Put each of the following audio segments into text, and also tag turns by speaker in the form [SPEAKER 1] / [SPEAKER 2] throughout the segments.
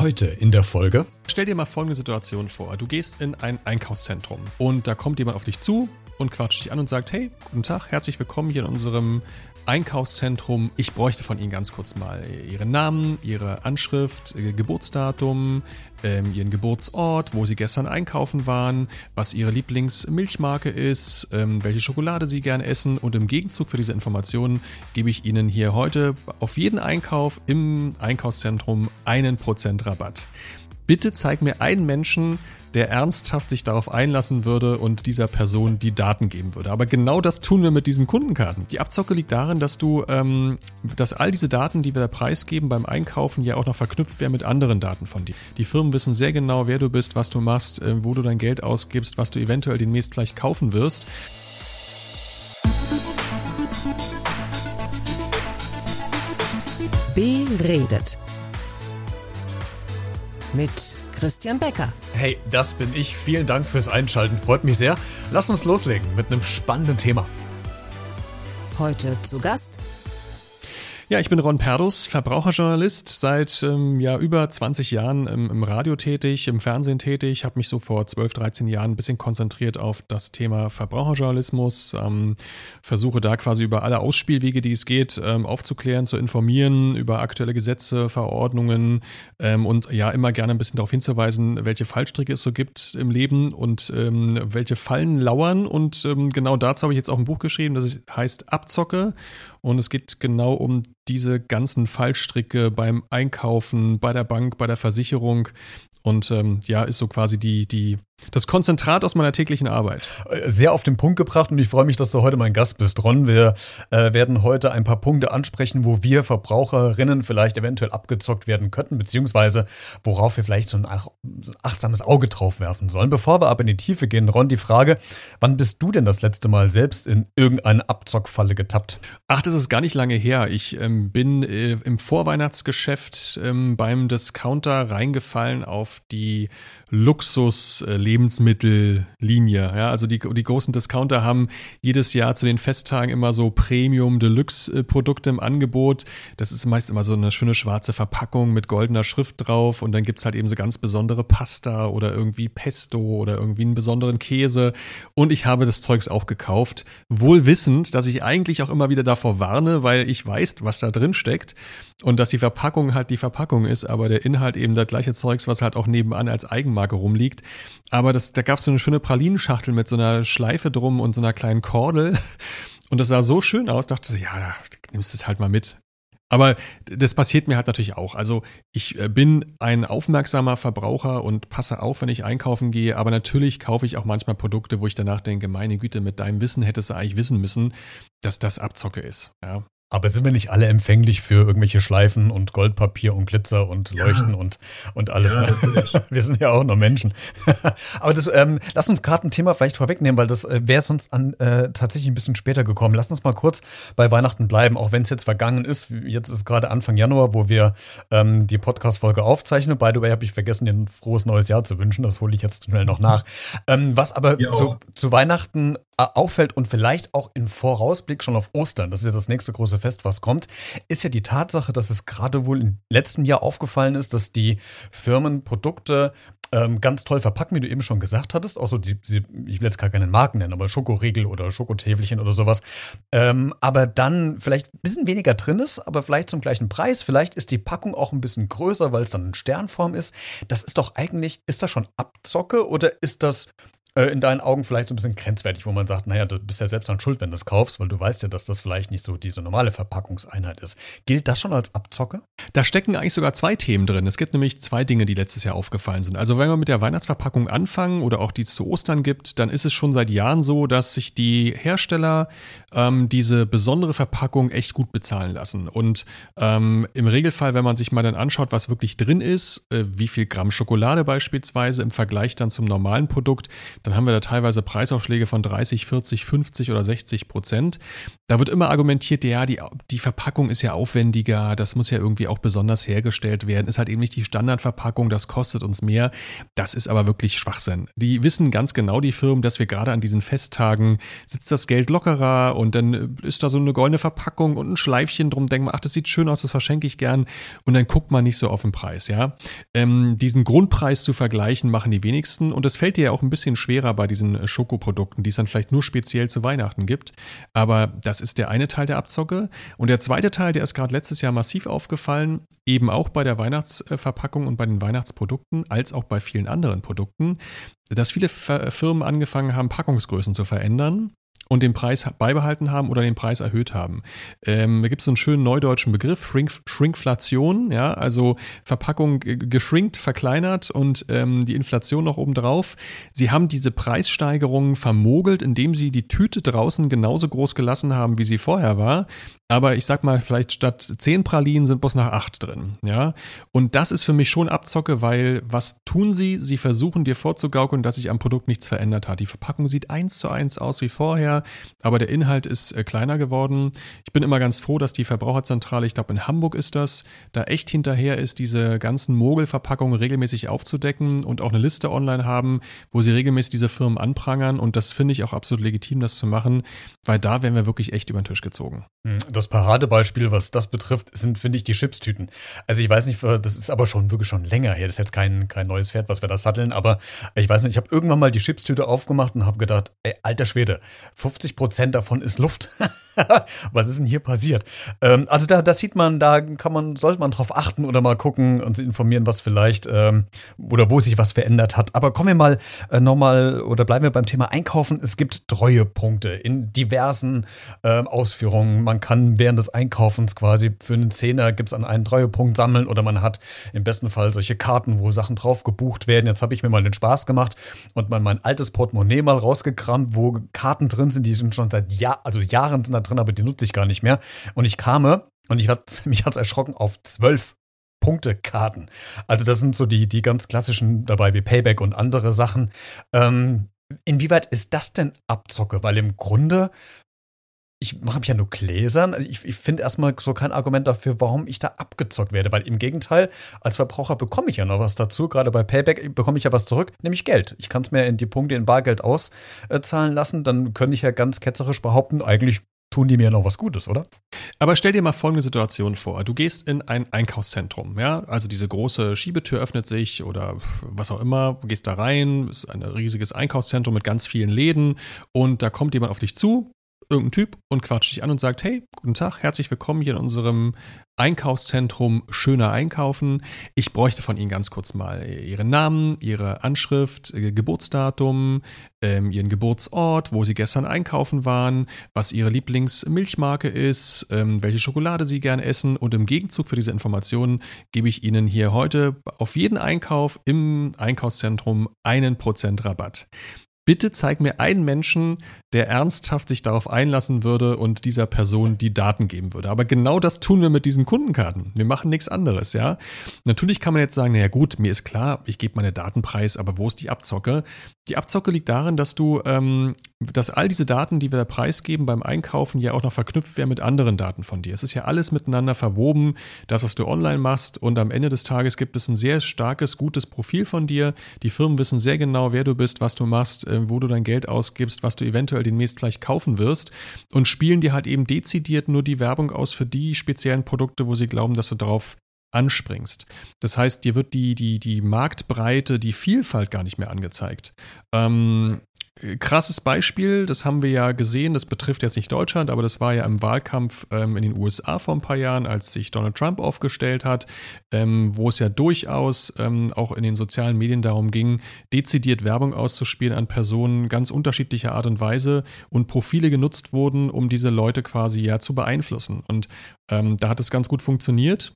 [SPEAKER 1] Heute in der Folge.
[SPEAKER 2] Stell dir mal folgende Situation vor. Du gehst in ein Einkaufszentrum und da kommt jemand auf dich zu und quatscht dich an und sagt, hey, guten Tag, herzlich willkommen hier in unserem Einkaufszentrum. Ich bräuchte von Ihnen ganz kurz mal Ihren Namen, Ihre Anschrift, Ihr Geburtsdatum, ähm, Ihren Geburtsort, wo Sie gestern einkaufen waren, was Ihre Lieblingsmilchmarke ist, ähm, welche Schokolade Sie gern essen und im Gegenzug für diese Informationen gebe ich Ihnen hier heute auf jeden Einkauf im Einkaufszentrum einen Prozent Rabatt. Bitte zeig mir einen Menschen, der ernsthaft sich darauf einlassen würde und dieser Person die Daten geben würde. Aber genau das tun wir mit diesen Kundenkarten. Die Abzocke liegt darin, dass du, ähm, dass all diese Daten, die wir da preisgeben beim Einkaufen, ja auch noch verknüpft werden mit anderen Daten von dir. Die Firmen wissen sehr genau, wer du bist, was du machst, äh, wo du dein Geld ausgibst, was du eventuell demnächst vielleicht kaufen wirst.
[SPEAKER 3] Beredet. Mit Christian Becker.
[SPEAKER 1] Hey, das bin ich. Vielen Dank fürs Einschalten. Freut mich sehr. Lass uns loslegen mit einem spannenden Thema.
[SPEAKER 3] Heute zu Gast
[SPEAKER 2] ja, ich bin Ron Perdus, Verbraucherjournalist, seit ähm, ja, über 20 Jahren im, im Radio tätig, im Fernsehen tätig, habe mich so vor 12, 13 Jahren ein bisschen konzentriert auf das Thema Verbraucherjournalismus, ähm, versuche da quasi über alle Ausspielwege, die es geht, ähm, aufzuklären, zu informieren, über aktuelle Gesetze, Verordnungen ähm, und ja, immer gerne ein bisschen darauf hinzuweisen, welche Fallstricke es so gibt im Leben und ähm, welche Fallen lauern. Und ähm, genau dazu habe ich jetzt auch ein Buch geschrieben, das heißt Abzocke und es geht genau um diese ganzen Fallstricke beim Einkaufen, bei der Bank, bei der Versicherung. Und ähm, ja, ist so quasi die, die das Konzentrat aus meiner täglichen Arbeit.
[SPEAKER 1] Sehr auf den Punkt gebracht und ich freue mich, dass du heute mein Gast bist, Ron. Wir äh, werden heute ein paar Punkte ansprechen, wo wir Verbraucherinnen vielleicht eventuell abgezockt werden könnten, beziehungsweise worauf wir vielleicht so ein, ach, so ein achtsames Auge drauf werfen sollen. Bevor wir aber in die Tiefe gehen, Ron, die Frage, wann bist du denn das letzte Mal selbst in irgendeine Abzockfalle getappt?
[SPEAKER 2] Ach, das ist gar nicht lange her. Ich ähm, bin äh, im Vorweihnachtsgeschäft ähm, beim Discounter reingefallen auf die Luxus-Lebensmittellinie. Ja, also die, die großen Discounter haben jedes Jahr zu den Festtagen immer so Premium-Deluxe-Produkte im Angebot. Das ist meist immer so eine schöne schwarze Verpackung mit goldener Schrift drauf und dann gibt es halt eben so ganz besondere Pasta oder irgendwie Pesto oder irgendwie einen besonderen Käse. Und ich habe das Zeugs auch gekauft, wohl wissend, dass ich eigentlich auch immer wieder davor warne, weil ich weiß, was da drin steckt und dass die Verpackung halt die Verpackung ist, aber der Inhalt eben das gleiche Zeugs, was halt auch nebenan als Eigenmarke rumliegt. Aber das, da gab es so eine schöne Pralinenschachtel mit so einer Schleife drum und so einer kleinen Kordel. Und das sah so schön aus, dachte ich, ja, da nimmst du es halt mal mit. Aber das passiert mir halt natürlich auch. Also ich äh, bin ein aufmerksamer Verbraucher und passe auf, wenn ich einkaufen gehe. Aber natürlich kaufe ich auch manchmal Produkte, wo ich danach denke, meine Güte, mit deinem Wissen hättest du eigentlich wissen müssen, dass das Abzocke ist. Ja.
[SPEAKER 1] Aber sind wir nicht alle empfänglich für irgendwelche Schleifen und Goldpapier und Glitzer und Leuchten ja. und, und alles? Ja, ne? wir sind ja auch nur Menschen. Aber das, ähm, lass uns gerade ein Thema vielleicht vorwegnehmen, weil das äh, wäre sonst an, äh, tatsächlich ein bisschen später gekommen. Lass uns mal kurz bei Weihnachten bleiben, auch wenn es jetzt vergangen ist. Jetzt ist gerade Anfang Januar, wo wir ähm, die Podcast-Folge aufzeichnen. By the way, habe ich vergessen, dir ein frohes neues Jahr zu wünschen. Das hole ich jetzt schnell noch nach. Ähm, was aber zu, zu Weihnachten auffällt und vielleicht auch in Vorausblick schon auf Ostern, das ist ja das nächste große Fest, was kommt, ist ja die Tatsache, dass es gerade wohl im letzten Jahr aufgefallen ist, dass die Firmen Produkte ähm, ganz toll verpacken, wie du eben schon gesagt hattest. Auch so, die, die, ich will jetzt gar keinen Marken nennen, aber Schokoriegel oder Schokotäfelchen oder sowas. Ähm, aber dann vielleicht ein bisschen weniger drin ist, aber vielleicht zum gleichen Preis. Vielleicht ist die Packung auch ein bisschen größer, weil es dann in Sternform ist. Das ist doch eigentlich, ist das schon Abzocke oder ist das äh, in deinen Augen vielleicht so ein bisschen grenzwertig, wo man sagt, naja, du bist ja selbst dann schuld, wenn du es kaufst, weil du weißt ja, dass das vielleicht nicht so diese normale Verpackungseinheit ist. Gilt das schon als Abzocke?
[SPEAKER 2] Da stecken eigentlich sogar zwei Themen drin. Es gibt nämlich zwei Dinge, die letztes Jahr aufgefallen sind. Also wenn wir mit der Weihnachtsverpackung anfangen oder auch die es zu Ostern gibt, dann ist es schon seit Jahren so, dass sich die Hersteller ähm, diese besondere Verpackung echt gut bezahlen lassen. Und ähm, im Regelfall, wenn man sich mal dann anschaut, was wirklich drin ist, äh, wie viel Gramm Schokolade beispielsweise im Vergleich dann zum normalen Produkt, dann haben wir da teilweise Preisaufschläge von 30, 40, 50 oder 60 Prozent. Da wird immer argumentiert, ja, die, die Verpackung ist ja aufwendiger, das muss ja irgendwie auch besonders hergestellt werden, ist halt eben nicht die Standardverpackung, das kostet uns mehr. Das ist aber wirklich Schwachsinn. Die wissen ganz genau, die Firmen, dass wir gerade an diesen Festtagen sitzt das Geld lockerer und dann ist da so eine goldene Verpackung und ein Schleifchen drum, denkt man, ach, das sieht schön aus, das verschenke ich gern und dann guckt man nicht so auf den Preis, ja. Ähm, diesen Grundpreis zu vergleichen machen die wenigsten und es fällt dir ja auch ein bisschen schwerer bei diesen Schokoprodukten, die es dann vielleicht nur speziell zu Weihnachten gibt. Aber das ist der eine Teil der Abzocke und der zweite Teil, der ist gerade letztes Jahr massiv aufgefallen, eben auch bei der Weihnachtsverpackung und bei den Weihnachtsprodukten, als auch bei vielen anderen Produkten, dass viele Firmen angefangen haben, Packungsgrößen zu verändern und den Preis beibehalten haben oder den Preis erhöht haben. Ähm, da gibt es einen schönen neudeutschen Begriff, Shrink, Shrinkflation, ja, also Verpackung geschrinkt, verkleinert und ähm, die Inflation noch obendrauf. Sie haben diese Preissteigerungen vermogelt, indem sie die Tüte draußen genauso groß gelassen haben, wie sie vorher war. Aber ich sag mal, vielleicht statt zehn Pralinen sind bloß nach acht drin. Ja. Und das ist für mich schon Abzocke, weil was tun sie? Sie versuchen dir vorzugaukeln, dass sich am Produkt nichts verändert hat. Die Verpackung sieht eins zu eins aus wie vorher, aber der Inhalt ist äh, kleiner geworden. Ich bin immer ganz froh, dass die Verbraucherzentrale, ich glaube in Hamburg ist das, da echt hinterher ist, diese ganzen Mogelverpackungen regelmäßig aufzudecken und auch eine Liste online haben, wo sie regelmäßig diese Firmen anprangern. Und das finde ich auch absolut legitim, das zu machen, weil da werden wir wirklich echt über den Tisch gezogen.
[SPEAKER 1] Hm, das Paradebeispiel, was das betrifft, sind, finde ich, die Chipstüten. Also ich weiß nicht, das ist aber schon wirklich schon länger her. Das ist jetzt kein, kein neues Pferd, was wir da satteln, aber ich weiß nicht, ich habe irgendwann mal die Chipstüte aufgemacht und habe gedacht, ey, alter Schwede, 50 Prozent davon ist Luft. was ist denn hier passiert? Ähm, also da, das sieht man, da kann man, sollte man drauf achten oder mal gucken und sich informieren, was vielleicht ähm, oder wo sich was verändert hat. Aber kommen wir mal äh, nochmal oder bleiben wir beim Thema Einkaufen. Es gibt Treuepunkte in diversen äh, Ausführungen. Man kann während des Einkaufens quasi für einen Zehner gibt es an einen Treuepunkt sammeln oder man hat im besten Fall solche Karten, wo Sachen drauf gebucht werden. Jetzt habe ich mir mal den Spaß gemacht und mal mein altes Portemonnaie mal rausgekramt, wo Karten drin sind, die sind schon seit Jahr, also Jahren sind da drin, aber die nutze ich gar nicht mehr. Und ich kam und ich hat, mich hat es erschrocken auf zwölf Punktekarten. Also das sind so die, die ganz klassischen dabei wie Payback und andere Sachen. Ähm, inwieweit ist das denn Abzocke? Weil im Grunde ich mache mich ja nur gläsern. Also ich, ich finde erstmal so kein Argument dafür, warum ich da abgezockt werde. Weil im Gegenteil, als Verbraucher bekomme ich ja noch was dazu. Gerade bei Payback bekomme ich ja was zurück, nämlich Geld. Ich kann es mir in die Punkte in Bargeld auszahlen lassen. Dann könnte ich ja ganz ketzerisch behaupten, eigentlich tun die mir noch was Gutes, oder?
[SPEAKER 2] Aber stell dir mal folgende Situation vor. Du gehst in ein Einkaufszentrum, ja, also diese große Schiebetür öffnet sich oder was auch immer, du gehst da rein, ist ein riesiges Einkaufszentrum mit ganz vielen Läden und da kommt jemand auf dich zu, irgendein Typ und quatscht dich an und sagt, hey, guten Tag, herzlich willkommen hier in unserem Einkaufszentrum Schöner Einkaufen. Ich bräuchte von Ihnen ganz kurz mal Ihren Namen, Ihre Anschrift, Ihr Geburtsdatum, ähm, Ihren Geburtsort, wo Sie gestern einkaufen waren, was Ihre Lieblingsmilchmarke ist, ähm, welche Schokolade Sie gern essen und im Gegenzug für diese Informationen gebe ich Ihnen hier heute auf jeden Einkauf im Einkaufszentrum einen Prozent Rabatt. Bitte zeig mir einen Menschen, der ernsthaft sich darauf einlassen würde und dieser Person die Daten geben würde. Aber genau das tun wir mit diesen Kundenkarten. Wir machen nichts anderes, ja. Natürlich kann man jetzt sagen, naja gut, mir ist klar, ich gebe meine Daten preis, aber wo ist die Abzocke? Die Abzocke liegt darin, dass du, ähm, dass all diese Daten, die wir da preisgeben beim Einkaufen, ja auch noch verknüpft werden mit anderen Daten von dir. Es ist ja alles miteinander verwoben, das, was du online machst und am Ende des Tages gibt es ein sehr starkes, gutes Profil von dir. Die Firmen wissen sehr genau, wer du bist, was du machst, äh, wo du dein Geld ausgibst, was du eventuell demnächst vielleicht kaufen wirst und spielen dir halt eben dezidiert nur die Werbung aus für die speziellen Produkte, wo sie glauben, dass du darauf anspringst. Das heißt, dir wird die, die, die Marktbreite, die Vielfalt gar nicht mehr angezeigt. Ähm, krasses Beispiel, das haben wir ja gesehen, das betrifft jetzt nicht Deutschland, aber das war ja im Wahlkampf ähm, in den USA vor ein paar Jahren, als sich Donald Trump aufgestellt hat, ähm, wo es ja durchaus ähm, auch in den sozialen Medien darum ging, dezidiert Werbung auszuspielen an Personen ganz unterschiedlicher Art und Weise und Profile genutzt wurden, um diese Leute quasi ja zu beeinflussen. Und ähm, da hat es ganz gut funktioniert.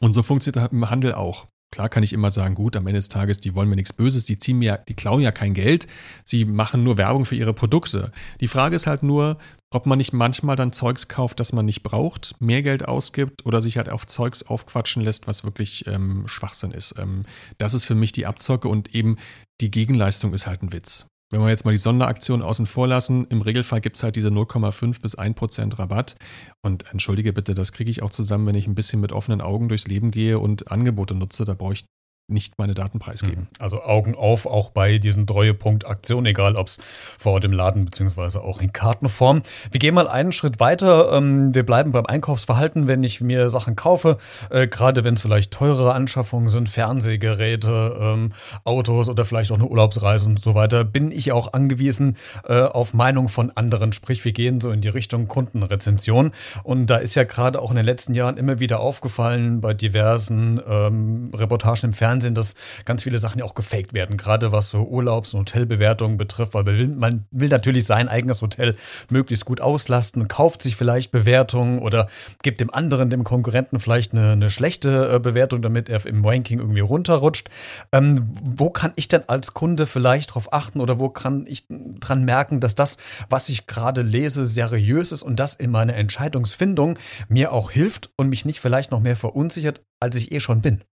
[SPEAKER 2] Und so funktioniert im Handel auch. Klar kann ich immer sagen, gut, am Ende des Tages, die wollen mir nichts Böses, die ziehen mir, die klauen ja kein Geld, sie machen nur Werbung für ihre Produkte. Die Frage ist halt nur, ob man nicht manchmal dann Zeugs kauft, das man nicht braucht, mehr Geld ausgibt oder sich halt auf Zeugs aufquatschen lässt, was wirklich ähm, Schwachsinn ist. Ähm, das ist für mich die Abzocke und eben die Gegenleistung ist halt ein Witz. Wenn wir jetzt mal die Sonderaktion außen vor lassen, im Regelfall gibt es halt diese 0,5 bis 1 Prozent Rabatt. Und entschuldige bitte, das kriege ich auch zusammen, wenn ich ein bisschen mit offenen Augen durchs Leben gehe und Angebote nutze. Da brauche ich nicht meine Daten preisgeben. Mhm.
[SPEAKER 1] Also Augen auf, auch bei diesen Treuepunkt-Aktionen, egal ob es vor im Laden beziehungsweise auch in Kartenform. Wir gehen mal einen Schritt weiter. Ähm, wir bleiben beim Einkaufsverhalten, wenn ich mir Sachen kaufe, äh, gerade wenn es vielleicht teurere Anschaffungen sind, Fernsehgeräte, ähm, Autos oder vielleicht auch eine Urlaubsreise und so weiter, bin ich auch angewiesen äh, auf Meinung von anderen. Sprich, wir gehen so in die Richtung Kundenrezension. Und da ist ja gerade auch in den letzten Jahren immer wieder aufgefallen bei diversen ähm, Reportagen im Fernsehen, Fernsehen, dass ganz viele Sachen ja auch gefaked werden, gerade was so Urlaubs- und Hotelbewertungen betrifft, weil man will, man will natürlich sein eigenes Hotel möglichst gut auslasten, kauft sich vielleicht Bewertungen oder gibt dem anderen, dem Konkurrenten vielleicht eine, eine schlechte äh, Bewertung, damit er im Ranking irgendwie runterrutscht. Ähm, wo kann ich denn als Kunde vielleicht darauf achten oder wo kann ich dran merken, dass das, was ich gerade lese, seriös ist und das in meiner Entscheidungsfindung mir auch hilft und mich nicht vielleicht noch mehr verunsichert, als ich eh schon bin?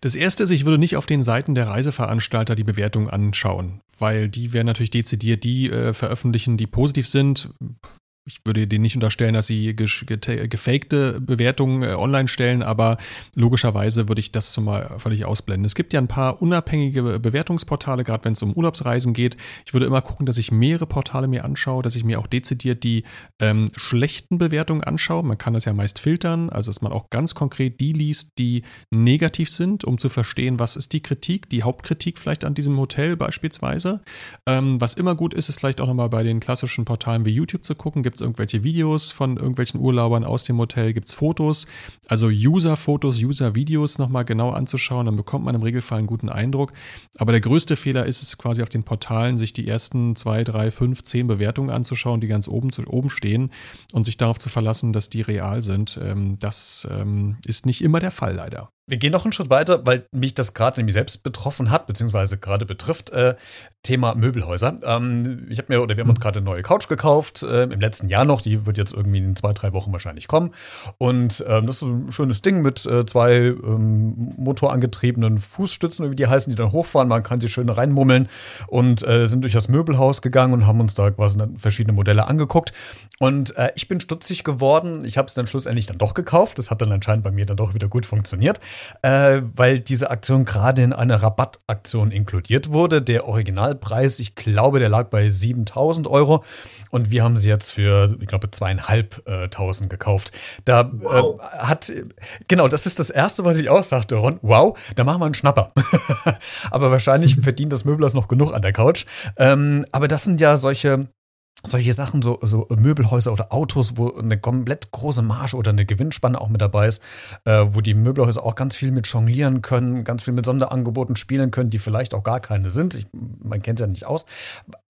[SPEAKER 2] Das erste ist, ich würde nicht auf den Seiten der Reiseveranstalter die Bewertung anschauen, weil die werden natürlich dezidiert die äh, veröffentlichen, die positiv sind ich würde denen nicht unterstellen, dass sie gefakte Bewertungen äh, online stellen, aber logischerweise würde ich das zumal völlig ausblenden. Es gibt ja ein paar unabhängige Bewertungsportale, gerade wenn es um Urlaubsreisen geht. Ich würde immer gucken, dass ich mehrere Portale mir anschaue, dass ich mir auch dezidiert die ähm, schlechten Bewertungen anschaue. Man kann das ja meist filtern, also dass man auch ganz konkret die liest, die negativ sind, um zu verstehen, was ist die Kritik, die Hauptkritik vielleicht an diesem Hotel beispielsweise. Ähm, was immer gut ist, ist vielleicht auch nochmal bei den klassischen Portalen wie YouTube zu gucken Gibt es irgendwelche Videos von irgendwelchen Urlaubern aus dem Hotel? Gibt es Fotos? Also User-Fotos, User-Videos nochmal genau anzuschauen, dann bekommt man im Regelfall einen guten Eindruck. Aber der größte Fehler ist es quasi auf den Portalen, sich die ersten zwei, drei, fünf, zehn Bewertungen anzuschauen, die ganz oben, zu, oben stehen und sich darauf zu verlassen, dass die real sind. Ähm, das ähm, ist nicht immer der Fall leider.
[SPEAKER 1] Wir gehen noch einen Schritt weiter, weil mich das gerade nämlich selbst betroffen hat, beziehungsweise gerade betrifft. Äh, Thema Möbelhäuser. Ähm, ich habe mir, oder wir haben uns gerade eine neue Couch gekauft, äh, im letzten Jahr noch. Die wird jetzt irgendwie in zwei, drei Wochen wahrscheinlich kommen. Und ähm, das ist ein schönes Ding mit äh, zwei ähm, motorangetriebenen Fußstützen, wie die heißen, die dann hochfahren. Man kann sie schön reinmummeln und äh, sind durch das Möbelhaus gegangen und haben uns da quasi verschiedene Modelle angeguckt. Und äh, ich bin stutzig geworden. Ich habe es dann schlussendlich dann doch gekauft. Das hat dann anscheinend bei mir dann doch wieder gut funktioniert äh, weil diese Aktion gerade in einer Rabattaktion inkludiert wurde. Der Originalpreis, ich glaube, der lag bei 7000 Euro und wir haben sie jetzt für, ich glaube, zweieinhalbtausend gekauft. Da äh, wow. äh, hat, genau, das ist das Erste, was ich auch sagte, Ron, wow, da machen wir einen Schnapper. aber wahrscheinlich verdient das Möblers noch genug an der Couch. Ähm, aber das sind ja solche solche Sachen, so, so Möbelhäuser oder Autos, wo eine komplett große Marge oder eine Gewinnspanne auch mit dabei ist, äh, wo die Möbelhäuser auch ganz viel mit jonglieren können, ganz viel mit Sonderangeboten spielen können, die vielleicht auch gar keine sind. Ich, man kennt es ja nicht aus.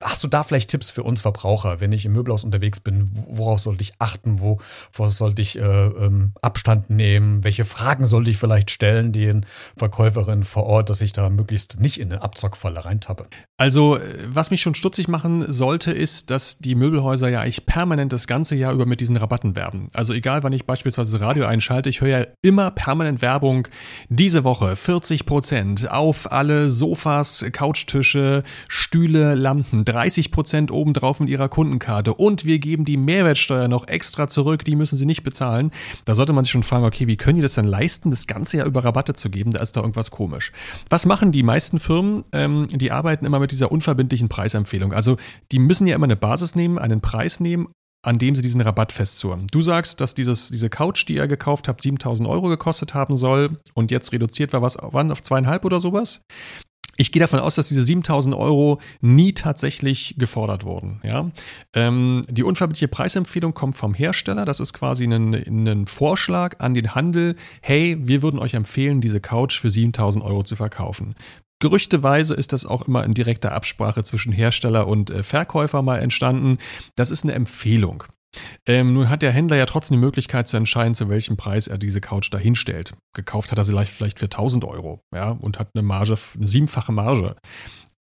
[SPEAKER 1] Hast du da vielleicht Tipps für uns Verbraucher, wenn ich im Möbelhaus unterwegs bin? Worauf sollte ich achten? Wovor sollte ich äh, ähm, Abstand nehmen? Welche Fragen sollte ich vielleicht stellen den Verkäuferinnen vor Ort, dass ich da möglichst nicht in eine Abzockfalle reintappe?
[SPEAKER 2] Also, äh, was mich schon stutzig machen sollte, ist, dass die Möbelhäuser ja eigentlich permanent das ganze Jahr über mit diesen Rabatten werben. Also egal, wann ich beispielsweise Radio einschalte, ich höre ja immer permanent Werbung. Diese Woche 40 Prozent auf alle Sofas, Couchtische, Stühle, Lampen, 30 Prozent obendrauf mit ihrer Kundenkarte und wir geben die Mehrwertsteuer noch extra zurück, die müssen sie nicht bezahlen. Da sollte man sich schon fragen, okay, wie können die das denn leisten, das ganze Jahr über Rabatte zu geben? Da ist da irgendwas komisch. Was machen die meisten Firmen? Ähm, die arbeiten immer mit dieser unverbindlichen Preisempfehlung. Also die müssen ja immer eine Basis Basis nehmen, einen Preis nehmen, an dem sie diesen Rabatt festzurren. Du sagst, dass dieses, diese Couch, die ihr gekauft habt, 7000 Euro gekostet haben soll und jetzt reduziert war was, wann auf zweieinhalb oder sowas. Ich gehe davon aus, dass diese 7000 Euro nie tatsächlich gefordert wurden. Ja? Ähm, die unverbindliche Preisempfehlung kommt vom Hersteller. Das ist quasi ein, ein Vorschlag an den Handel. Hey, wir würden euch empfehlen, diese Couch für 7000 Euro zu verkaufen. Gerüchteweise ist das auch immer in direkter Absprache zwischen Hersteller und äh, Verkäufer mal entstanden. Das ist eine Empfehlung. Ähm, nun hat der Händler ja trotzdem die Möglichkeit zu entscheiden, zu welchem Preis er diese Couch dahinstellt. Gekauft hat er sie vielleicht für 1000 Euro, ja, und hat eine Marge, eine siebenfache Marge.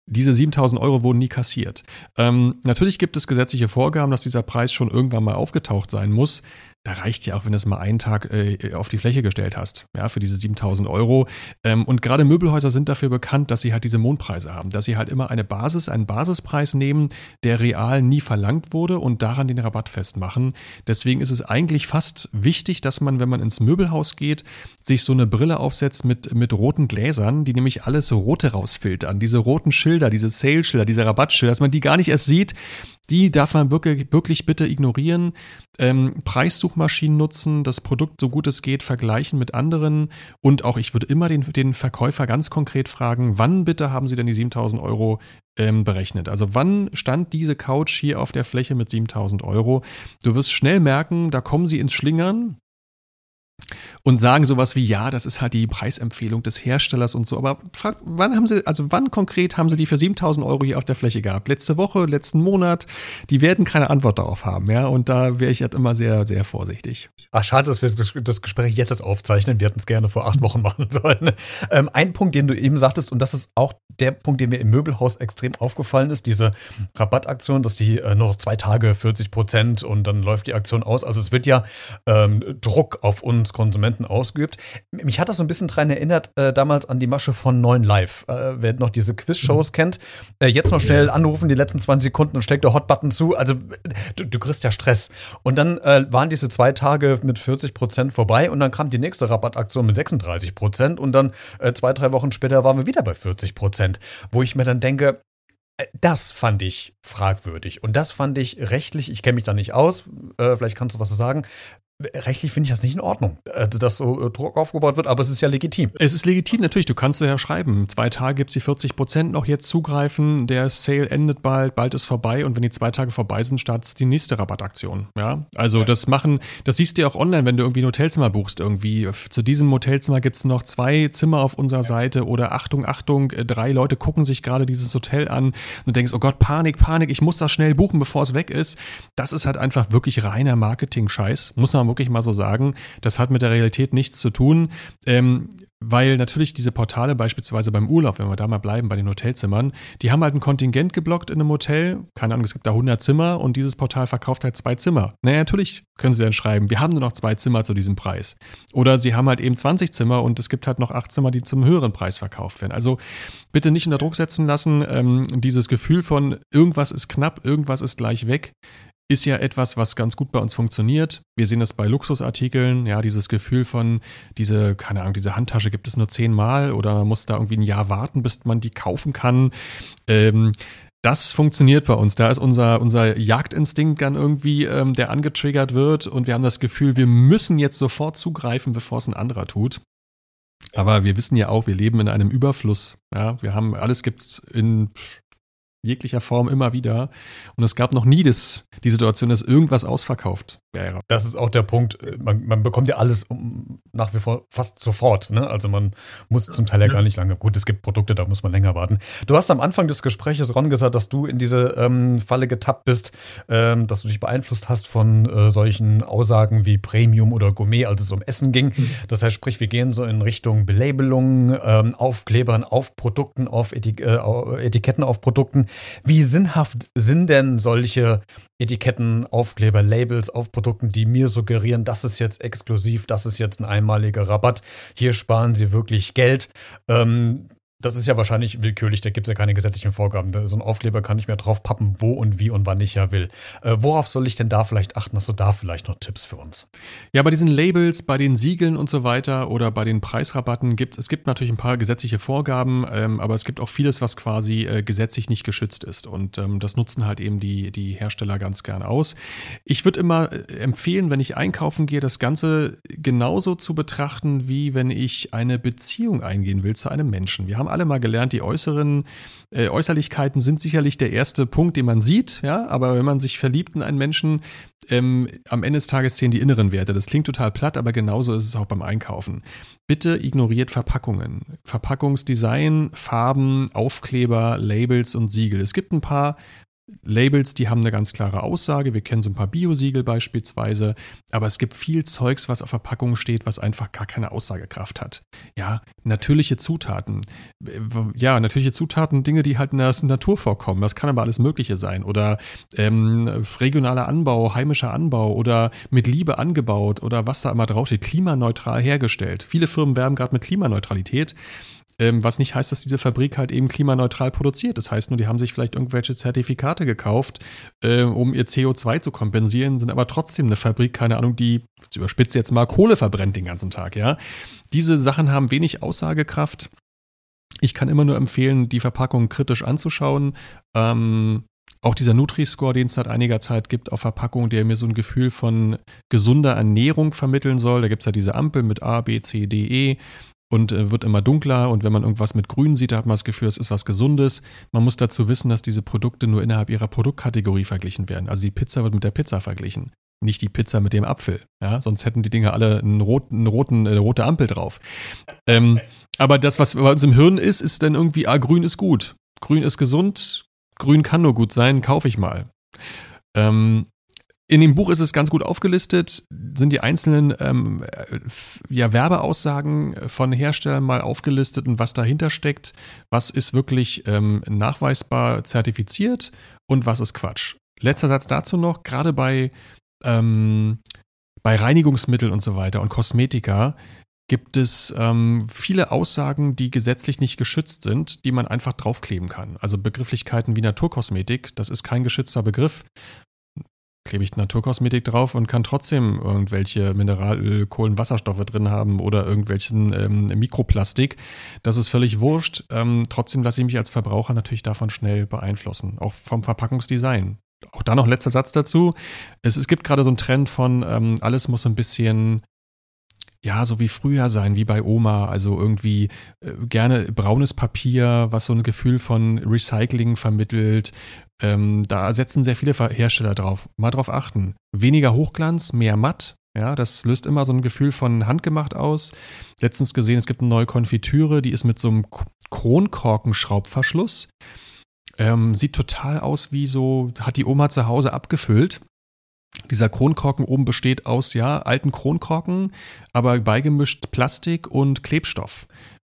[SPEAKER 2] diese 7000 Euro wurden nie kassiert. Ähm, natürlich gibt es gesetzliche Vorgaben, dass dieser Preis schon irgendwann mal aufgetaucht sein muss da reicht ja auch, wenn du es mal einen Tag äh, auf die Fläche gestellt hast, ja, für diese 7000 Euro. Ähm, und gerade Möbelhäuser sind dafür bekannt, dass sie halt diese Mondpreise haben, dass sie halt immer eine Basis, einen Basispreis nehmen, der real nie verlangt wurde und daran den Rabatt festmachen. Deswegen ist es eigentlich fast wichtig, dass man, wenn man ins Möbelhaus geht, sich so eine Brille aufsetzt mit, mit roten Gläsern, die nämlich alles Rote rausfiltern. Diese roten Schilder, diese Sale-Schilder, diese Rabattschilder, dass man die gar nicht erst sieht, die darf man wirklich, wirklich bitte ignorieren. Ähm, Preissuchmaschinen nutzen, das Produkt so gut es geht vergleichen mit anderen und auch ich würde immer den, den Verkäufer ganz konkret fragen, wann bitte haben Sie denn die 7000 Euro ähm, berechnet? Also wann stand diese Couch hier auf der Fläche mit 7000 Euro? Du wirst schnell merken, da kommen Sie ins Schlingern und sagen sowas wie, ja, das ist halt die Preisempfehlung des Herstellers und so. Aber frag, wann haben Sie, also wann konkret haben Sie die für 7000 Euro hier auf der Fläche gehabt? Letzte Woche, letzten Monat? Die werden keine Antwort darauf haben, ja. Und da wäre ich halt immer sehr, sehr vorsichtig.
[SPEAKER 1] Ach, schade, dass wir das Gespräch jetzt aufzeichnen. Wir hätten es gerne vor acht Wochen machen sollen. Ähm, ein Punkt, den du eben sagtest, und das ist auch der Punkt, der mir im Möbelhaus extrem aufgefallen ist, diese Rabattaktion, dass die äh, noch zwei Tage 40 Prozent und dann läuft die Aktion aus. Also es wird ja ähm, Druck auf uns Konsumenten ausgeübt. Mich hat das so ein bisschen daran erinnert, äh, damals an die Masche von 9 Live. Äh, wer noch diese Quiz-Shows mhm. kennt, äh, jetzt noch schnell anrufen, die letzten 20 Sekunden und steckt der Hot-Button zu. Also du, du, kriegst ja Stress. Und dann äh, waren diese zwei Tage mit 40 Prozent vorbei und dann kam die nächste Rabattaktion mit 36 Prozent und dann äh, zwei, drei Wochen später waren wir wieder bei 40 Prozent. Wo ich mir dann denke, äh, das fand ich fragwürdig. Und das fand ich rechtlich, ich kenne mich da nicht aus, äh, vielleicht kannst du was zu sagen, rechtlich finde ich das nicht in Ordnung, äh, dass so äh, Druck aufgebaut wird, aber es ist ja legitim.
[SPEAKER 2] Es ist legitim, natürlich. Du kannst ja schreiben, zwei Tage gibt es die 40 Prozent noch jetzt zugreifen, der Sale endet bald, bald ist vorbei und wenn die zwei Tage vorbei sind, startet die nächste Rabattaktion. Ja, also ja. das machen, das siehst du ja auch online, wenn du irgendwie ein Hotelzimmer buchst irgendwie. Zu diesem Hotelzimmer gibt es noch zwei Zimmer auf unserer ja. Seite oder Achtung, Achtung, äh, drei Leute gucken sich gerade dieses Hotel an und du denkst, oh Gott, Panik, Panik, ich muss das schnell buchen, bevor es weg ist. Das ist halt einfach wirklich reiner Marketing-Scheiß, muss man wirklich mal so sagen. Das hat mit der Realität nichts zu tun. Ähm, weil natürlich diese Portale beispielsweise beim Urlaub, wenn wir da mal bleiben bei den Hotelzimmern, die haben halt ein Kontingent geblockt in einem Hotel. Keine Ahnung, es gibt da 100 Zimmer und dieses Portal verkauft halt zwei Zimmer. Naja, natürlich können sie dann schreiben, wir haben nur noch zwei Zimmer zu diesem Preis. Oder sie haben halt eben 20 Zimmer und es gibt halt noch acht Zimmer, die zum höheren Preis verkauft werden. Also bitte nicht unter Druck setzen lassen. Ähm, dieses Gefühl von irgendwas ist knapp, irgendwas ist gleich weg, ist ja etwas, was ganz gut bei uns funktioniert. Wir sehen das bei Luxusartikeln, ja, dieses Gefühl von, diese, keine Ahnung, diese Handtasche gibt es nur zehnmal oder man muss da irgendwie ein Jahr warten, bis man die kaufen kann. Ähm, das funktioniert bei uns. Da ist unser, unser Jagdinstinkt dann irgendwie, ähm, der angetriggert wird und wir haben das Gefühl, wir müssen jetzt sofort zugreifen, bevor es ein anderer tut. Aber wir wissen ja auch, wir leben in einem Überfluss. Ja, wir haben alles gibt's in jeglicher Form immer wieder. Und es gab noch nie das, die Situation, dass irgendwas ausverkauft wäre.
[SPEAKER 1] Das ist auch der Punkt. Man, man bekommt ja alles nach wie vor fast sofort. Ne? Also man muss zum Teil ja gar nicht lange. Gut, es gibt Produkte, da muss man länger warten. Du hast am Anfang des Gesprächs, Ron, gesagt, dass du in diese ähm, Falle getappt bist, ähm, dass du dich beeinflusst hast von äh, solchen Aussagen wie Premium oder Gourmet, als es um Essen ging. Mhm. Das heißt, sprich, wir gehen so in Richtung Belabelung, ähm, Aufklebern auf Produkten, auf Etik äh, Etiketten auf Produkten. Wie sinnhaft sind denn solche Etiketten, Aufkleber, Labels auf Produkten, die mir suggerieren, das ist jetzt exklusiv, das ist jetzt ein einmaliger Rabatt, hier sparen Sie wirklich Geld. Ähm, das ist ja wahrscheinlich willkürlich, da gibt es ja keine gesetzlichen Vorgaben. So ein Aufkleber kann ich mir drauf pappen, wo und wie und wann ich ja will. Äh, worauf soll ich denn da vielleicht achten? Hast du da vielleicht noch Tipps für uns?
[SPEAKER 2] Ja, bei diesen Labels, bei den Siegeln und so weiter oder bei den Preisrabatten gibt es, gibt natürlich ein paar gesetzliche Vorgaben, ähm, aber es gibt auch vieles, was quasi äh, gesetzlich nicht geschützt ist. Und ähm, das nutzen halt eben die, die Hersteller ganz gern aus. Ich würde immer äh, empfehlen, wenn ich einkaufen gehe, das Ganze genauso zu betrachten, wie wenn ich eine Beziehung eingehen will zu einem Menschen. Wir haben alle mal gelernt, die äußeren äh, Äußerlichkeiten sind sicherlich der erste Punkt, den man sieht, ja, aber wenn man sich verliebt in einen Menschen, ähm, am Ende des Tages zählen die inneren Werte. Das klingt total platt, aber genauso ist es auch beim Einkaufen. Bitte ignoriert Verpackungen. Verpackungsdesign, Farben, Aufkleber, Labels und Siegel. Es gibt ein paar Labels, die haben eine ganz klare Aussage. Wir kennen so ein paar Biosiegel beispielsweise, aber es gibt viel Zeugs, was auf Verpackungen steht, was einfach gar keine Aussagekraft hat. Ja, natürliche Zutaten. Ja, natürliche Zutaten, Dinge, die halt in der Natur vorkommen. Das kann aber alles Mögliche sein. Oder ähm, regionaler Anbau, heimischer Anbau oder mit Liebe angebaut oder was da immer draufsteht, klimaneutral hergestellt. Viele Firmen werben gerade mit Klimaneutralität. Ähm, was nicht heißt, dass diese Fabrik halt eben klimaneutral produziert. Das heißt nur, die haben sich vielleicht irgendwelche Zertifikate gekauft, äh, um ihr CO2 zu kompensieren, sind aber trotzdem eine Fabrik, keine Ahnung, die, ich überspitze jetzt mal, Kohle verbrennt den ganzen Tag, ja. Diese Sachen haben wenig Aussagekraft. Ich kann immer nur empfehlen, die Verpackung kritisch anzuschauen. Ähm, auch dieser Nutri-Score, den es seit einiger Zeit gibt auf Verpackungen, der mir so ein Gefühl von gesunder Ernährung vermitteln soll. Da gibt es ja diese Ampel mit A, B, C, D, E und äh, wird immer dunkler und wenn man irgendwas mit grün sieht, da hat man das Gefühl, es ist was Gesundes. Man muss dazu wissen, dass diese Produkte nur innerhalb ihrer Produktkategorie verglichen werden. Also die Pizza wird mit der Pizza verglichen, nicht die Pizza mit dem Apfel. Ja? Sonst hätten die Dinge alle einen roten, einen roten, eine rote Ampel drauf. Ähm, aber das, was bei uns im Hirn ist, ist dann irgendwie, ah, grün ist gut. Grün ist gesund, grün kann nur gut sein, kaufe ich mal. Ähm, in dem Buch ist es ganz gut aufgelistet, sind die einzelnen ähm, ja, Werbeaussagen von Herstellern mal aufgelistet und was dahinter steckt, was ist wirklich ähm, nachweisbar zertifiziert und was ist Quatsch. Letzter Satz dazu noch, gerade bei, ähm, bei Reinigungsmitteln und so weiter und Kosmetika gibt es ähm, viele Aussagen, die gesetzlich nicht geschützt sind, die man einfach draufkleben kann. Also Begrifflichkeiten wie Naturkosmetik, das ist kein geschützter Begriff klebe ich Naturkosmetik drauf und kann trotzdem irgendwelche Mineralöl, Kohlenwasserstoffe drin haben oder irgendwelchen ähm, Mikroplastik. Das ist völlig wurscht. Ähm, trotzdem lasse ich mich als Verbraucher natürlich davon schnell beeinflussen, auch vom Verpackungsdesign. Auch da noch letzter Satz dazu. Es, es gibt gerade so einen Trend von, ähm, alles muss ein bisschen ja, so wie früher sein, wie bei Oma. Also irgendwie äh, gerne braunes Papier, was so ein Gefühl von Recycling vermittelt. Ähm, da setzen sehr viele Hersteller drauf. Mal drauf achten. Weniger Hochglanz, mehr matt. Ja, das löst immer so ein Gefühl von handgemacht aus. Letztens gesehen, es gibt eine neue Konfitüre, die ist mit so einem Kronkorkenschraubverschluss. Ähm, sieht total aus wie so, hat die Oma zu Hause abgefüllt. Dieser Kronkorken oben besteht aus ja alten Kronkorken, aber beigemischt Plastik und Klebstoff.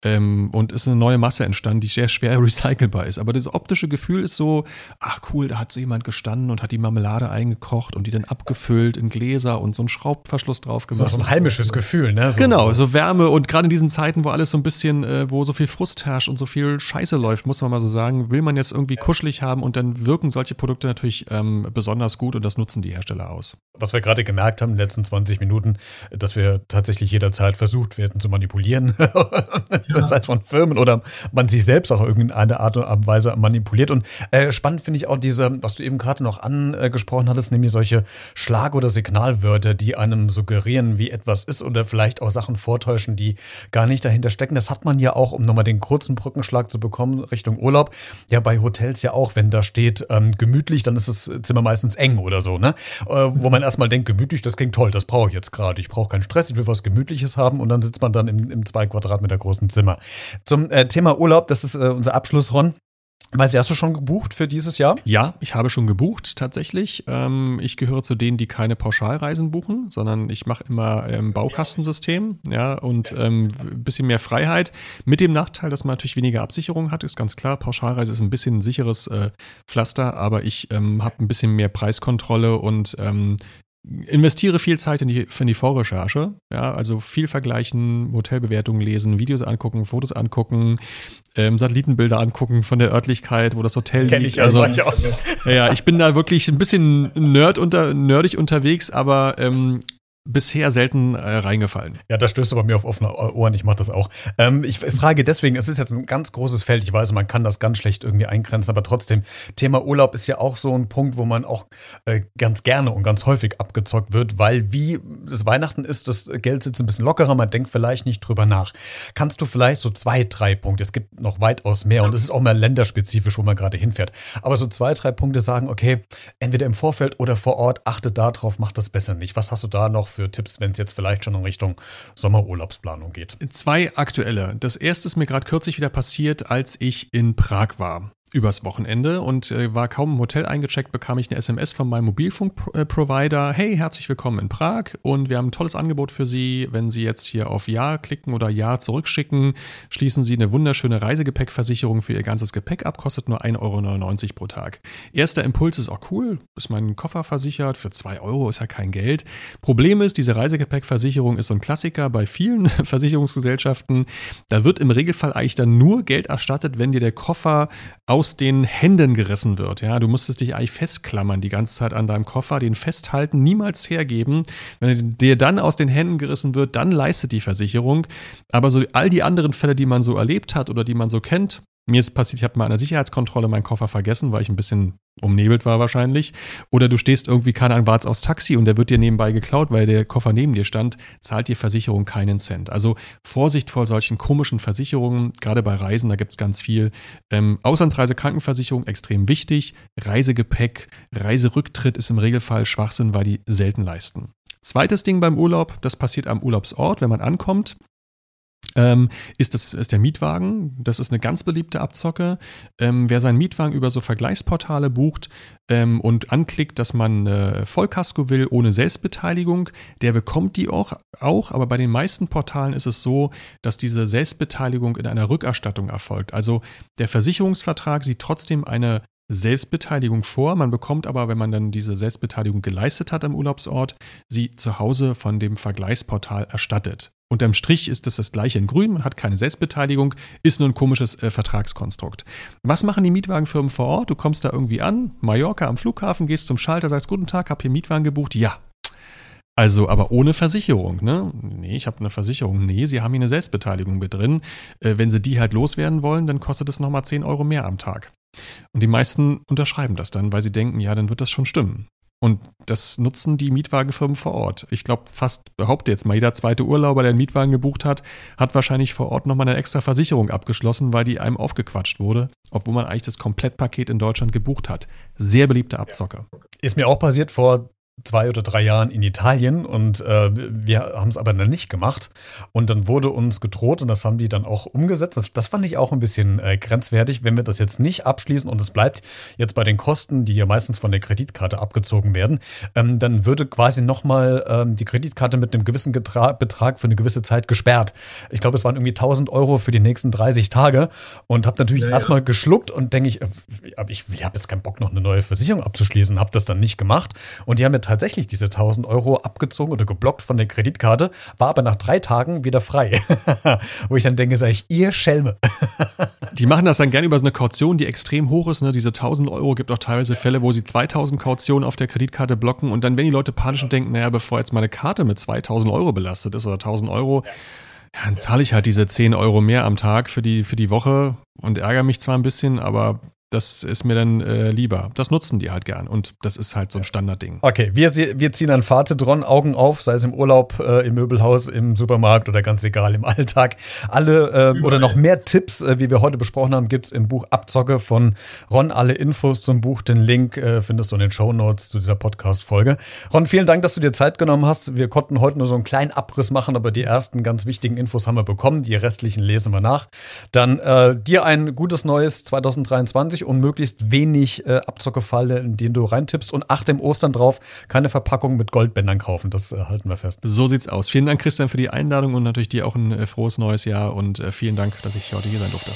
[SPEAKER 2] Ähm, und ist eine neue Masse entstanden, die sehr schwer recycelbar ist. Aber das optische Gefühl ist so, ach cool, da hat so jemand gestanden und hat die Marmelade eingekocht und die dann abgefüllt in Gläser und so einen Schraubverschluss drauf gemacht.
[SPEAKER 1] So, so ein heimisches Gefühl, ne?
[SPEAKER 2] So genau, so Wärme und gerade in diesen Zeiten, wo alles so ein bisschen, äh, wo so viel Frust herrscht und so viel Scheiße läuft, muss man mal so sagen, will man jetzt irgendwie kuschelig haben und dann wirken solche Produkte natürlich ähm, besonders gut und das nutzen die Hersteller aus.
[SPEAKER 1] Was wir gerade gemerkt haben in den letzten 20 Minuten, dass wir tatsächlich jederzeit versucht werden zu manipulieren. ja. sei es von Firmen oder man sich selbst auch irgendeine Art und Weise manipuliert. Und äh, spannend finde ich auch diese, was du eben gerade noch angesprochen hattest, nämlich solche Schlag- oder Signalwörter, die einem suggerieren, wie etwas ist oder vielleicht auch Sachen vortäuschen, die gar nicht dahinter stecken. Das hat man ja auch, um nochmal den kurzen Brückenschlag zu bekommen, Richtung Urlaub. Ja, bei Hotels ja auch, wenn da steht ähm, gemütlich, dann ist das Zimmer meistens eng oder so, ne? Äh, wo man erstmal denkt, gemütlich, das klingt toll, das brauche ich jetzt gerade. Ich brauche keinen Stress, ich will was Gemütliches haben und dann sitzt man dann im, im zwei Quadratmeter großen Zimmer. Thema. Zum äh, Thema Urlaub, das ist äh, unser Abschluss, Ron. Weiß ich, hast du schon gebucht für dieses Jahr?
[SPEAKER 2] Ja, ich habe schon gebucht tatsächlich. Ähm, ich gehöre zu denen, die keine Pauschalreisen buchen, sondern ich mache immer ähm, Baukastensystem, ja, und ein ähm, bisschen mehr Freiheit. Mit dem Nachteil, dass man natürlich weniger Absicherung hat, ist ganz klar. Pauschalreise ist ein bisschen ein sicheres äh, Pflaster, aber ich ähm, habe ein bisschen mehr Preiskontrolle und ähm, investiere viel Zeit in die, in die Vorrecherche. Ja, also viel vergleichen, Hotelbewertungen lesen, Videos angucken, Fotos angucken, ähm, Satellitenbilder angucken von der Örtlichkeit, wo das Hotel Kenn liegt. Ich also, ich auch. ja, ich bin da wirklich ein bisschen nerd unter, nerdig unterwegs, aber ähm, bisher selten äh, reingefallen.
[SPEAKER 1] Ja, da stößt bei mir auf offene Ohren, ich mache das auch. Ähm, ich frage deswegen, es ist jetzt ein ganz großes Feld, ich weiß, man kann das ganz schlecht irgendwie eingrenzen, aber trotzdem, Thema Urlaub ist ja auch so ein Punkt, wo man auch äh, ganz gerne und ganz häufig abgezockt wird, weil wie es Weihnachten ist, das Geld sitzt ein bisschen lockerer, man denkt vielleicht nicht drüber nach. Kannst du vielleicht so zwei, drei Punkte, es gibt noch weitaus mehr und es ist auch mal länderspezifisch, wo man gerade hinfährt, aber so zwei, drei Punkte sagen, okay, entweder im Vorfeld oder vor Ort, achte darauf, mach das besser nicht. Was hast du da noch für Tipps, wenn es jetzt vielleicht schon in Richtung Sommerurlaubsplanung geht?
[SPEAKER 2] Zwei aktuelle. Das erste ist mir gerade kürzlich wieder passiert, als ich in Prag war. Übers Wochenende und äh, war kaum im Hotel eingecheckt, bekam ich eine SMS von meinem Mobilfunkprovider. Hey, herzlich willkommen in Prag und wir haben ein tolles Angebot für Sie. Wenn Sie jetzt hier auf Ja klicken oder Ja zurückschicken, schließen Sie eine wunderschöne Reisegepäckversicherung für Ihr ganzes Gepäck ab, kostet nur 1,99 Euro pro Tag. Erster Impuls ist auch oh cool, ist mein Koffer versichert, für 2 Euro ist ja kein Geld. Problem ist, diese Reisegepäckversicherung ist so ein Klassiker bei vielen Versicherungsgesellschaften. Da wird im Regelfall eigentlich dann nur Geld erstattet, wenn dir der Koffer aus aus den Händen gerissen wird. Ja, du musstest dich eigentlich festklammern die ganze Zeit an deinem Koffer, den festhalten, niemals hergeben. Wenn er dir dann aus den Händen gerissen wird, dann leistet die Versicherung. Aber so all die anderen Fälle, die man so erlebt hat oder die man so kennt, mir ist passiert, ich habe mal an der Sicherheitskontrolle meinen Koffer vergessen, weil ich ein bisschen umnebelt war wahrscheinlich. Oder du stehst irgendwie, keine Ahnung, wartest aufs Taxi und der wird dir nebenbei geklaut, weil der Koffer neben dir stand, zahlt dir Versicherung keinen Cent. Also Vorsicht vor solchen komischen Versicherungen, gerade bei Reisen, da gibt es ganz viel. Ähm, Auslandsreise, Krankenversicherung, extrem wichtig. Reisegepäck, Reiserücktritt ist im Regelfall Schwachsinn, weil die selten leisten. Zweites Ding beim Urlaub, das passiert am Urlaubsort, wenn man ankommt ähm, ist, das, ist der Mietwagen. Das ist eine ganz beliebte Abzocke. Ähm, wer seinen Mietwagen über so Vergleichsportale bucht ähm, und anklickt, dass man äh, Vollkasko will ohne Selbstbeteiligung, der bekommt die auch, auch. Aber bei den meisten Portalen ist es so, dass diese Selbstbeteiligung in einer Rückerstattung erfolgt. Also der Versicherungsvertrag sieht trotzdem eine Selbstbeteiligung vor. Man bekommt aber, wenn man dann diese Selbstbeteiligung geleistet hat am Urlaubsort, sie zu Hause von dem Vergleichsportal erstattet. Unterm Strich ist das das gleiche in Grün, man hat keine Selbstbeteiligung, ist nur ein komisches äh, Vertragskonstrukt. Was machen die Mietwagenfirmen vor Ort? Du kommst da irgendwie an, Mallorca am Flughafen, gehst zum Schalter, sagst Guten Tag, hab hier Mietwagen gebucht. Ja. Also, aber ohne Versicherung, ne? Nee, ich habe eine Versicherung. Nee, sie haben hier eine Selbstbeteiligung mit drin. Äh, wenn sie die halt loswerden wollen, dann kostet es nochmal 10 Euro mehr am Tag. Und die meisten unterschreiben das dann, weil sie denken, ja, dann wird das schon stimmen. Und das nutzen die Mietwagenfirmen vor Ort. Ich glaube, fast behaupte jetzt mal, jeder zweite Urlauber, der einen Mietwagen gebucht hat, hat wahrscheinlich vor Ort nochmal eine extra Versicherung abgeschlossen, weil die einem aufgequatscht wurde, obwohl man eigentlich das Komplettpaket in Deutschland gebucht hat. Sehr beliebte Abzocker.
[SPEAKER 1] Ist mir auch passiert vor zwei oder drei Jahren in Italien und äh, wir haben es aber dann nicht gemacht. Und dann wurde uns gedroht und das haben die dann auch umgesetzt. Das, das fand ich auch ein bisschen äh, grenzwertig, wenn wir das jetzt nicht abschließen und es bleibt jetzt bei den Kosten, die ja meistens von der Kreditkarte abgezogen werden, ähm, dann würde quasi nochmal ähm, die Kreditkarte mit einem gewissen Getra Betrag für eine gewisse Zeit gesperrt. Ich glaube, es waren irgendwie 1000 Euro für die nächsten 30 Tage und habe natürlich ja, erstmal ja. geschluckt und denke ich, äh, ich, ich habe jetzt keinen Bock, noch eine neue Versicherung abzuschließen, habe das dann nicht gemacht und die haben mir tatsächlich diese 1000 Euro abgezogen oder geblockt von der Kreditkarte, war aber nach drei Tagen wieder frei. Wo ich dann denke, sage ich, ihr Schelme.
[SPEAKER 2] die machen das dann gerne über so eine Kaution, die extrem hoch ist. Ne? Diese 1000 Euro gibt auch teilweise Fälle, wo sie 2000 Kautionen auf der Kreditkarte blocken und dann, wenn die Leute panisch und denken, naja, bevor jetzt meine Karte mit 2000 Euro belastet ist oder 1000 Euro, ja, dann zahle ich halt diese 10 Euro mehr am Tag für die, für die Woche und ärgere mich zwar ein bisschen, aber das ist mir dann äh, lieber. Das nutzen die halt gern und das ist halt so ein Standardding.
[SPEAKER 1] Okay, wir, wir ziehen ein Fazit dran, Augen auf, sei es im Urlaub, äh, im Möbelhaus, im Supermarkt oder ganz egal, im Alltag. Alle äh, oder noch mehr Tipps, äh, wie wir heute besprochen haben, gibt es im Buch Abzocke von Ron. Alle Infos zum Buch, den Link äh, findest du in den Show Notes zu dieser Podcast-Folge. Ron, vielen Dank, dass du dir Zeit genommen hast. Wir konnten heute nur so einen kleinen Abriss machen, aber die ersten ganz wichtigen Infos haben wir bekommen. Die restlichen lesen wir nach. Dann äh, dir ein gutes neues 2023 20 und möglichst wenig äh, Abzockefalle, in den du reintippst. Und achte im Ostern drauf, keine Verpackung mit Goldbändern kaufen. Das äh, halten wir fest.
[SPEAKER 2] So sieht's aus. Vielen Dank, Christian, für die Einladung und natürlich dir auch ein äh, frohes neues Jahr und äh, vielen Dank, dass ich heute hier sein durfte.